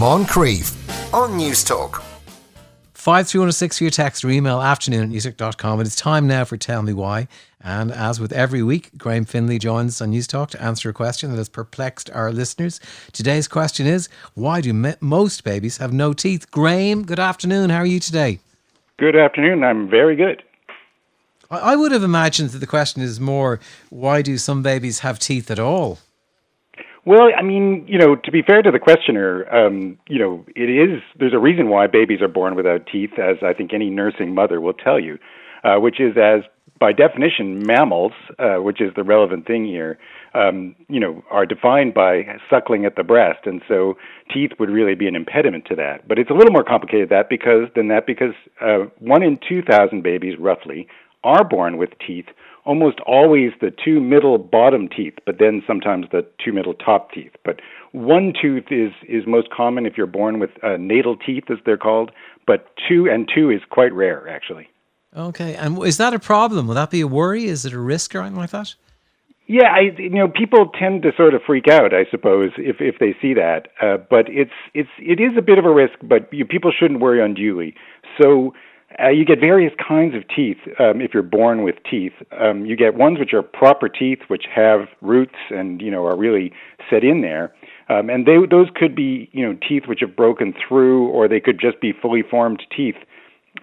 Moncrieff on Newstalk. 53106 for your text or email afternoon at newstalk.com. And it's time now for Tell Me Why. And as with every week, Graham Finlay joins us on Newstalk to answer a question that has perplexed our listeners. Today's question is Why do me- most babies have no teeth? Graham, good afternoon. How are you today? Good afternoon. I'm very good. I, I would have imagined that the question is more Why do some babies have teeth at all? Well, I mean, you know, to be fair to the questioner, um, you know, it is there's a reason why babies are born without teeth, as I think any nursing mother will tell you, uh, which is as by definition, mammals, uh, which is the relevant thing here, um, you know, are defined by suckling at the breast, and so teeth would really be an impediment to that. But it's a little more complicated that because than that because uh, one in two thousand babies, roughly, are born with teeth almost always the two middle bottom teeth, but then sometimes the two middle top teeth. But one tooth is is most common if you're born with uh, natal teeth, as they're called. But two and two is quite rare, actually. Okay, and is that a problem? Will that be a worry? Is it a risk or anything like that? Yeah, I you know people tend to sort of freak out, I suppose, if if they see that. Uh, but it's it's it is a bit of a risk, but you, people shouldn't worry unduly. So uh, you get various kinds of teeth um, if you're born with teeth. Um, you get ones which are proper teeth, which have roots and you know are really set in there, um, and they those could be you know teeth which have broken through, or they could just be fully formed teeth.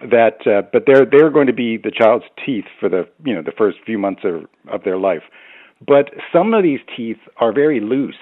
That, uh, but they're they're going to be the child's teeth for the you know the first few months of of their life. But some of these teeth are very loose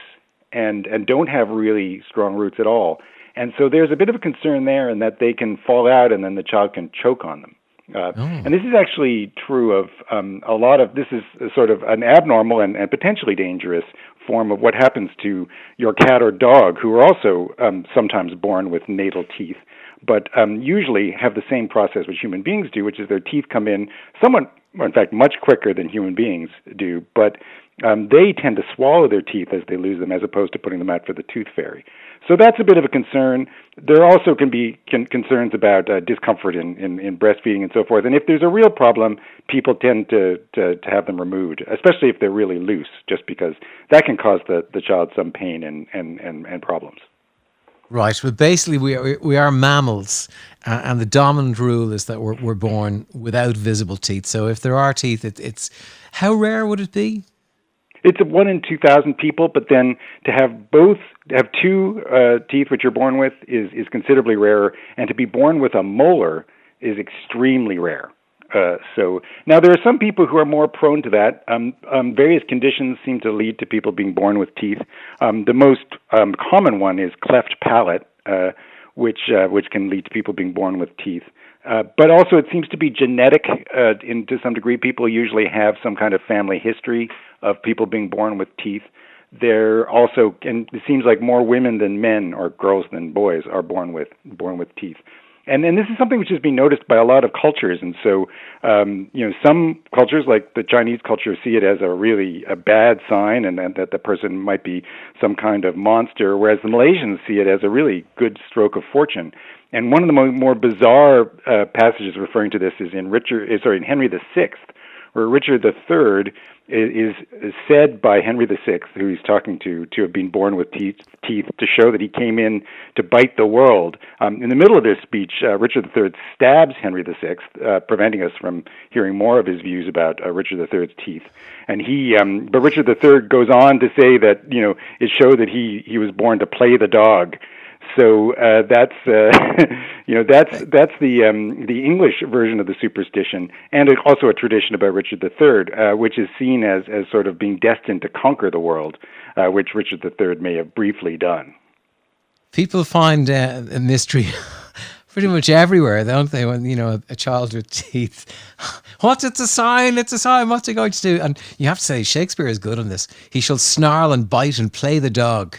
and and don't have really strong roots at all and so there's a bit of a concern there in that they can fall out and then the child can choke on them. Uh, oh. And this is actually true of um, a lot of this is sort of an abnormal and, and, potentially dangerous form of what happens to your cat or dog, who are also um, sometimes born with natal teeth, but um, usually have the same process which human beings do, which is their teeth come in somewhat, in fact, much quicker than human beings do, but um, they tend to swallow their teeth as they lose them, as opposed to putting them out for the tooth fairy. So that's a bit of a concern. There also can be con- concerns about uh, discomfort in, in, in, breastfeeding and so forth. And if there's a real problem, people tend to, to, to have them removed, especially if they're really loose, just because that can cause the, the child some pain and, and, and, and problems. Right, but basically we are, we are mammals, uh, and the dominant rule is that we're, we're born without visible teeth. So if there are teeth, it, it's how rare would it be? It's a one in two thousand people, but then to have both have two uh, teeth which you're born with is is considerably rarer, and to be born with a molar is extremely rare. Uh, so now there are some people who are more prone to that. Um, um, various conditions seem to lead to people being born with teeth. Um, the most um, common one is cleft palate, uh, which uh, which can lead to people being born with teeth. Uh, but also, it seems to be genetic uh, in, to some degree. People usually have some kind of family history of people being born with teeth. There also, and it seems like more women than men, or girls than boys, are born with born with teeth. And and this is something which has been noticed by a lot of cultures. And so, um, you know, some cultures, like the Chinese culture, see it as a really a bad sign, and, and that the person might be some kind of monster. Whereas the Malaysians see it as a really good stroke of fortune. And one of the more, more bizarre uh, passages referring to this is in Richard, uh, sorry, in Henry VI, where Richard III is, is said by Henry VI, who he's talking to, to have been born with teeth, teeth to show that he came in to bite the world. Um, in the middle of this speech, uh, Richard III stabs Henry VI, uh, preventing us from hearing more of his views about uh, Richard III's teeth. And he, um, but Richard III goes on to say that you know it showed that he he was born to play the dog so uh, that's uh, you know that's that's the um, the English version of the superstition, and also a tradition about Richard III, uh, which is seen as as sort of being destined to conquer the world, uh, which Richard III may have briefly done. People find uh, a mystery. Pretty much everywhere, don't they? When you know a child with teeth, what's it's a sign? It's a sign. What's he going to do? And you have to say Shakespeare is good on this. He shall snarl and bite and play the dog.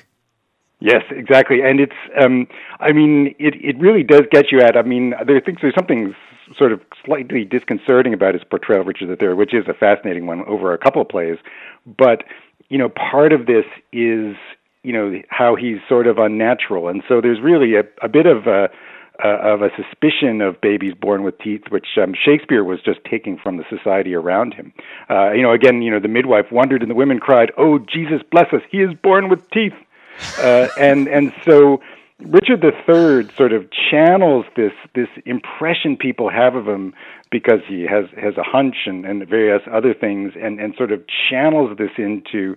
Yes, exactly, and it's. Um, I mean, it it really does get you at. I mean, there thinks there's something sort of slightly disconcerting about his portrayal of Richard III, which is a fascinating one over a couple of plays. But you know, part of this is you know how he's sort of unnatural, and so there's really a, a bit of a uh, of a suspicion of babies born with teeth, which um, Shakespeare was just taking from the society around him. Uh, you know, again, you know, the midwife wondered and the women cried, "Oh, Jesus bless us, he is born with teeth." Uh, and and so Richard III sort of channels this this impression people have of him because he has has a hunch and, and various other things, and and sort of channels this into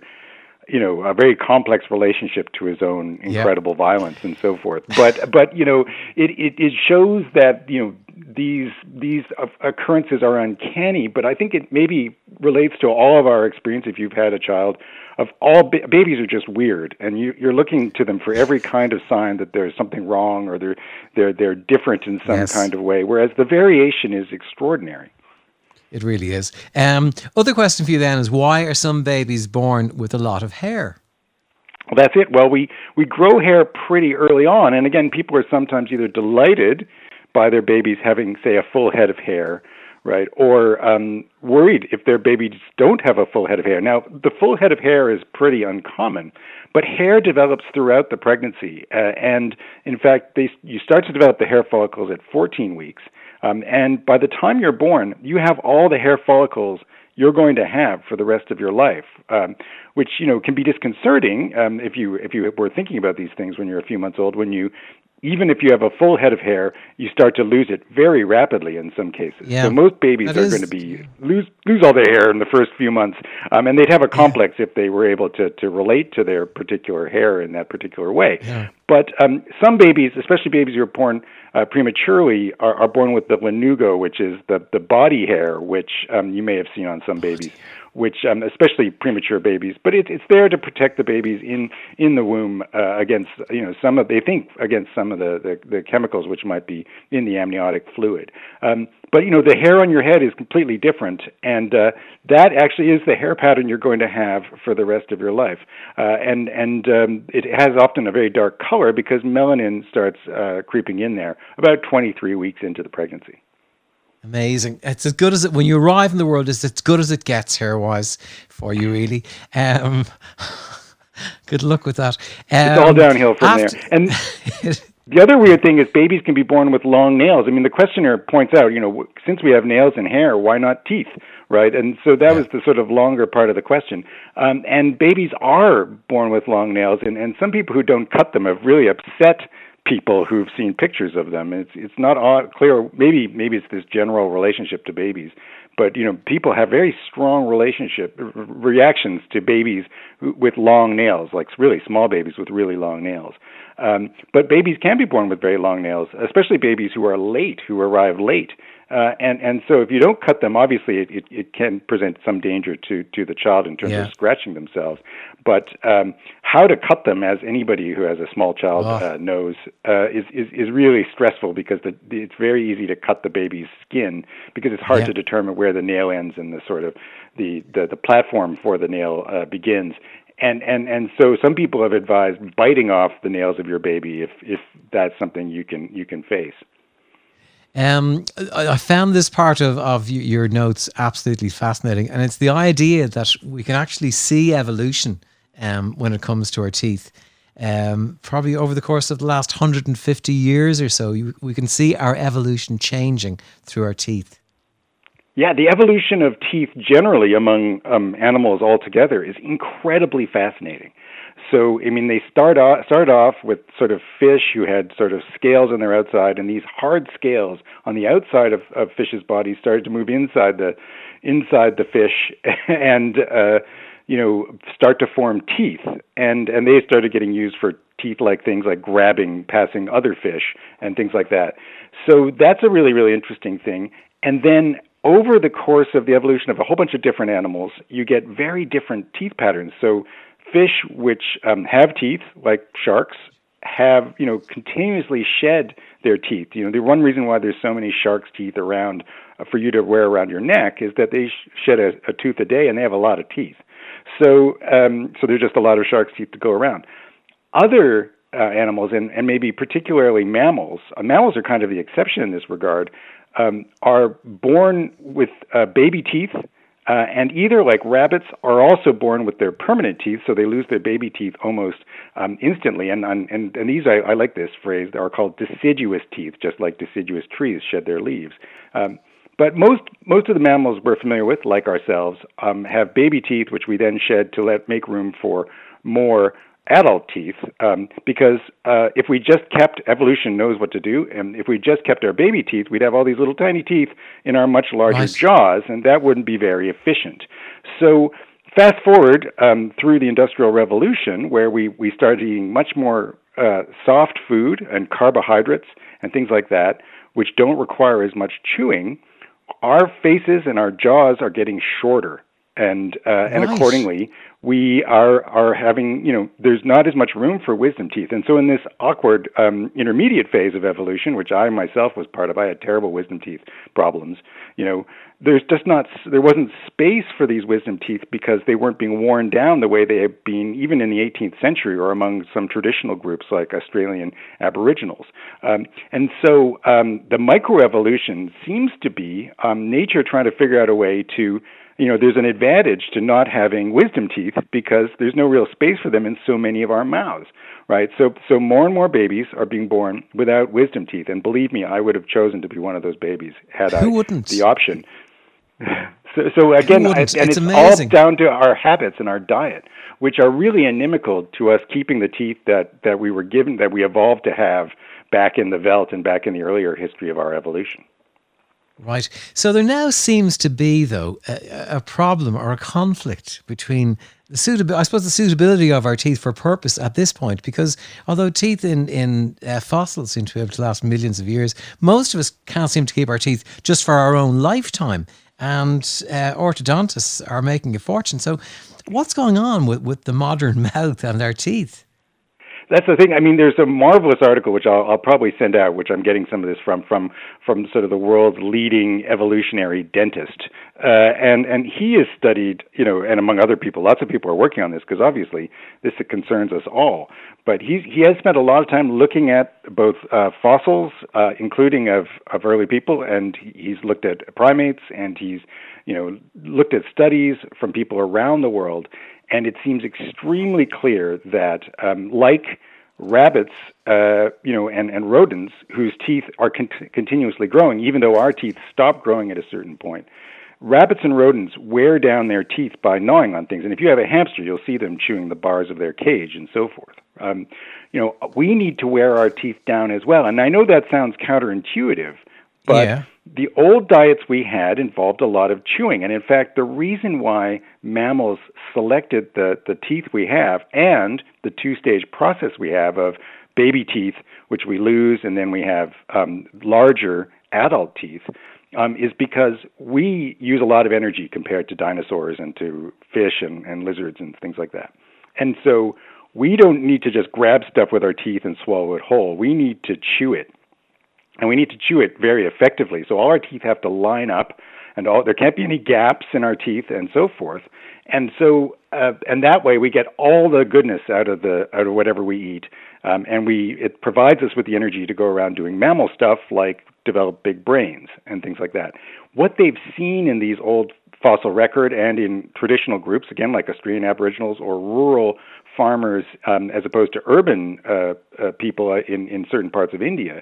you know a very complex relationship to his own incredible violence and so forth. But but you know it, it it shows that you know these these occurrences are uncanny but i think it maybe relates to all of our experience if you've had a child of all ba- babies are just weird and you you're looking to them for every kind of sign that there's something wrong or they're they're they're different in some yes. kind of way whereas the variation is extraordinary it really is. Um, other question for you then is why are some babies born with a lot of hair? Well, that's it. Well, we, we grow hair pretty early on. And again, people are sometimes either delighted by their babies having, say, a full head of hair, right? Or um, worried if their babies don't have a full head of hair. Now, the full head of hair is pretty uncommon, but hair develops throughout the pregnancy. Uh, and in fact, they, you start to develop the hair follicles at 14 weeks. Um, and by the time you're born, you have all the hair follicles you're going to have for the rest of your life, um, which you know can be disconcerting um, if you if you were thinking about these things when you're a few months old. When you even if you have a full head of hair, you start to lose it very rapidly in some cases. Yeah, so most babies are is... going to be lose lose all their hair in the first few months, um, and they'd have a complex yeah. if they were able to to relate to their particular hair in that particular way. Yeah. But um, some babies, especially babies who are born uh, prematurely, are, are born with the lanugo, which is the the body hair, which um, you may have seen on some babies which um, especially premature babies, but it, it's there to protect the babies in in the womb uh, against you know some of they think against some of the, the, the chemicals which might be in the amniotic fluid. Um, but you know the hair on your head is completely different, and uh, that actually is the hair pattern you're going to have for the rest of your life. Uh, and and um, it has often a very dark color because melanin starts uh, creeping in there about 23 weeks into the pregnancy. Amazing. It's as good as it when you arrive in the world. It's as good as it gets hair wise for you, really. Um, good luck with that. Um, it's all um, downhill from after, there. And the other weird thing is babies can be born with long nails. I mean, the questioner points out, you know, since we have nails and hair, why not teeth, right? And so that was the sort of longer part of the question. Um, and babies are born with long nails, and, and some people who don't cut them have really upset people who've seen pictures of them. It's it's not clear. Maybe maybe it's this general relationship to babies, but you know people have very strong relationship reactions to babies with long nails, like really small babies with really long nails. Um, but babies can be born with very long nails, especially babies who are late, who arrive late. Uh, and and so if you don't cut them, obviously it, it, it can present some danger to to the child in terms yeah. of scratching themselves. But um, how to cut them, as anybody who has a small child oh. uh, knows, uh, is, is is really stressful because the, the, it's very easy to cut the baby's skin because it's hard yeah. to determine where the nail ends and the sort of the the, the platform for the nail uh, begins and and and so some people have advised biting off the nails of your baby if if that's something you can you can face. Um, I found this part of, of your notes absolutely fascinating, and it's the idea that we can actually see evolution um, when it comes to our teeth. Um, probably over the course of the last 150 years or so, we can see our evolution changing through our teeth. Yeah, the evolution of teeth generally among um, animals altogether is incredibly fascinating. So, I mean, they start off, start off with sort of fish who had sort of scales on their outside, and these hard scales on the outside of, of fish's bodies started to move inside the inside the fish, and uh, you know, start to form teeth, and and they started getting used for teeth-like things like grabbing, passing other fish, and things like that. So that's a really really interesting thing. And then over the course of the evolution of a whole bunch of different animals, you get very different teeth patterns. So fish which um, have teeth, like sharks, have you know continuously shed their teeth. You know the one reason why there's so many sharks' teeth around uh, for you to wear around your neck is that they sh- shed a, a tooth a day and they have a lot of teeth. So um, so there's just a lot of sharks' teeth to go around. Other uh, animals and, and maybe particularly mammals, uh, mammals are kind of the exception in this regard, um, are born with uh, baby teeth uh, and either, like rabbits, are also born with their permanent teeth, so they lose their baby teeth almost um, instantly. And, and, and these, I, I like this phrase, are called deciduous teeth, just like deciduous trees shed their leaves. Um, but most most of the mammals we're familiar with, like ourselves, um, have baby teeth, which we then shed to let make room for more adult teeth um, because uh, if we just kept evolution knows what to do and if we just kept our baby teeth we'd have all these little tiny teeth in our much larger Right. jaws and that wouldn't be very efficient so fast forward um, through the industrial revolution where we, we started eating much more uh, soft food and carbohydrates and things like that which don't require as much chewing our faces and our jaws are getting shorter and uh, and accordingly we are are having you know there's not as much room for wisdom teeth. And so in this awkward um, intermediate phase of evolution which I myself was part of I had terrible wisdom teeth problems you know there's just not there wasn't space for these wisdom teeth because they weren't being worn down the way they had been even in the 18th century or among some traditional groups like Australian Aboriginals. Um, and so um, the microevolution seems to be um, nature trying to figure out a way to you know, there's an advantage to not having wisdom teeth because there's no real space for them in so many of our mouths, right? So, so more and more babies are being born without wisdom teeth, and believe me, I would have chosen to be one of those babies had I Who wouldn't? the option. So, so again, wouldn't? and It's it's, all down to our habits and our diet, which are really inimical to us keeping the teeth that that we were given, that we evolved to have back in the veldt and back in the earlier history of our evolution. Right. So there now seems to be, though, a, a problem or a conflict between the suitability, I suppose, the suitability of our teeth for purpose at this point, because although teeth in in uh, fossils seem to be able to last millions of years, most of us can't seem to keep our teeth just for our own lifetime, and uh, orthodontists are making a fortune. So, what's going on with with the modern mouth and our teeth? That's the thing. I mean, there's a marvelous article which I'll, I'll probably send out, which I'm getting some of this from from from sort of the world's leading evolutionary dentist, uh, and and he has studied, you know, and among other people, lots of people are working on this because obviously this concerns us all. But he's he has spent a lot of time looking at both uh, fossils, uh, including of of early people, and he's looked at primates, and he's you know looked at studies from people around the world and it seems extremely clear that, um, like rabbits, uh, you know, and, and rodents whose teeth are con- continuously growing, even though our teeth stop growing at a certain point, rabbits and rodents wear down their teeth by gnawing on things. And if you have a hamster, you'll see them chewing the bars of their cage and so forth. Um, you know, we need to wear our teeth down as well. And I know that sounds counterintuitive, but Yeah. the old diets we had involved a lot of chewing. And in fact, the reason why mammals selected the, the teeth we have and the two stage process we have of baby teeth, which we lose, and then we have um, larger adult teeth, um, is because we use a lot of energy compared to dinosaurs and to fish and, and lizards and things like that. And so we don't need to just grab stuff with our teeth and swallow it whole. We need to chew it and we need to chew it very effectively. So all our teeth have to line up, and all there can't be any gaps in our teeth, and so forth. And so, uh, and that way we get all the goodness out of the out of whatever we eat, um, and we it provides us with the energy to go around doing mammal stuff like develop big brains and things like that. What they've seen in these old fossil record and in traditional groups, again like Australian Aboriginals or rural farmers, um, as opposed to urban uh, uh, people in in certain parts of India,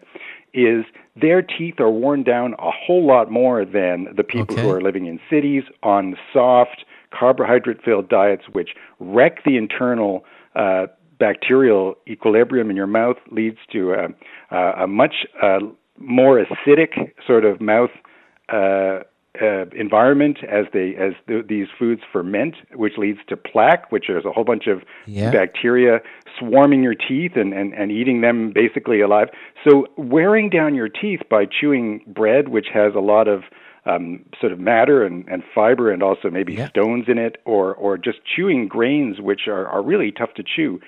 is their teeth are worn down a whole lot more than the people Okay. who are living in cities on soft carbohydrate filled diets which wreck the internal uh, bacterial equilibrium in your mouth leads to a, a, a much uh, more acidic sort of mouth uh, environment as they as th- these foods ferment, which leads to plaque, which is a whole bunch of Yeah. bacteria swarming your teeth and, and, and eating them basically alive. So wearing down your teeth by chewing bread, which has a lot of um, sort of matter and, and fiber and also maybe Yeah. stones in it, or or just chewing grains which are, are really tough to chew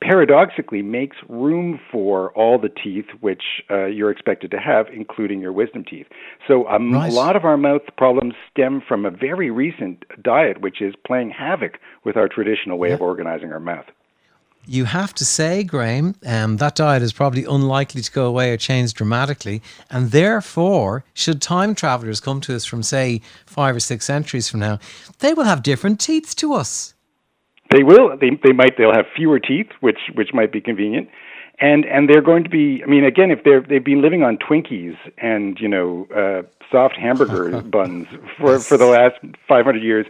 paradoxically makes room for all the teeth which uh, you're expected to have, including your wisdom teeth. So um, Right. a lot of our mouth problems stem from a very recent diet, which is playing havoc with our traditional way of organizing our mouth. You have to say, Graham, um, that diet is probably unlikely to go away or change dramatically. And therefore, should time travelers come to us from, say, five or six centuries from now, they will have different teeth to us. They will. They they might. They'll have fewer teeth, which which might be convenient, and and they're going to be. I mean, again, if they're they've been living on Twinkies and you know uh, soft hamburger buns for for the last 500 years,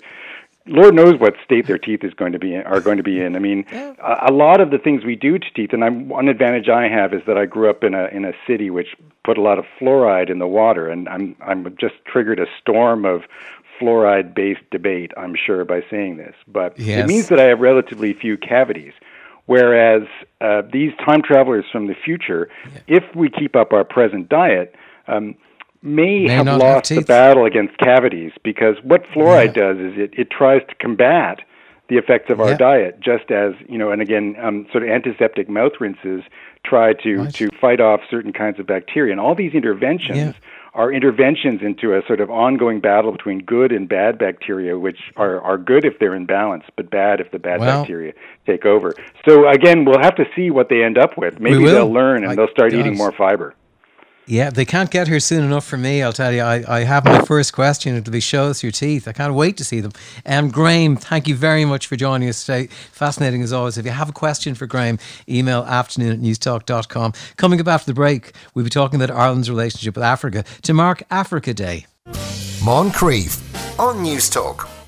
Lord knows what state their teeth is going to be in, are going to be in. I mean, a, a lot of the things we do to teeth, and I'm, one advantage I have is that I grew up in a in a city which put a lot of fluoride in the water, and I'm I'm just triggered a storm of fluoride based debate. I'm sure by saying this, but yes. it means that I have relatively few cavities. Whereas uh, these time travelers from the future, yeah. if we keep up our present diet. Um, may, may have lost have the battle against cavities because what fluoride yeah. does is it, it tries to combat the effects of our yeah. diet, just as you know, and again, um, sort of antiseptic mouth rinses try to right. to fight off certain kinds of bacteria, and all these interventions yeah. Are interventions into a sort of ongoing battle between good and bad bacteria, which are are good if they're in balance, but bad if the bad well, bacteria take over. So again, we'll have to see what they end up with. Maybe they'll learn and they'll start eating more fiber. Yeah, they can't get here soon enough for me. I'll tell you. I, I have my first question. It'll be show us your teeth. I can't wait to see them. Um, Graham, thank you very much for joining us today. Fascinating as always. If you have a question for Graham, email afternoon at newstalk.com. Coming up after the break, we'll be talking about Ireland's relationship with Africa to mark Africa Day. Moncrieff on Newstalk.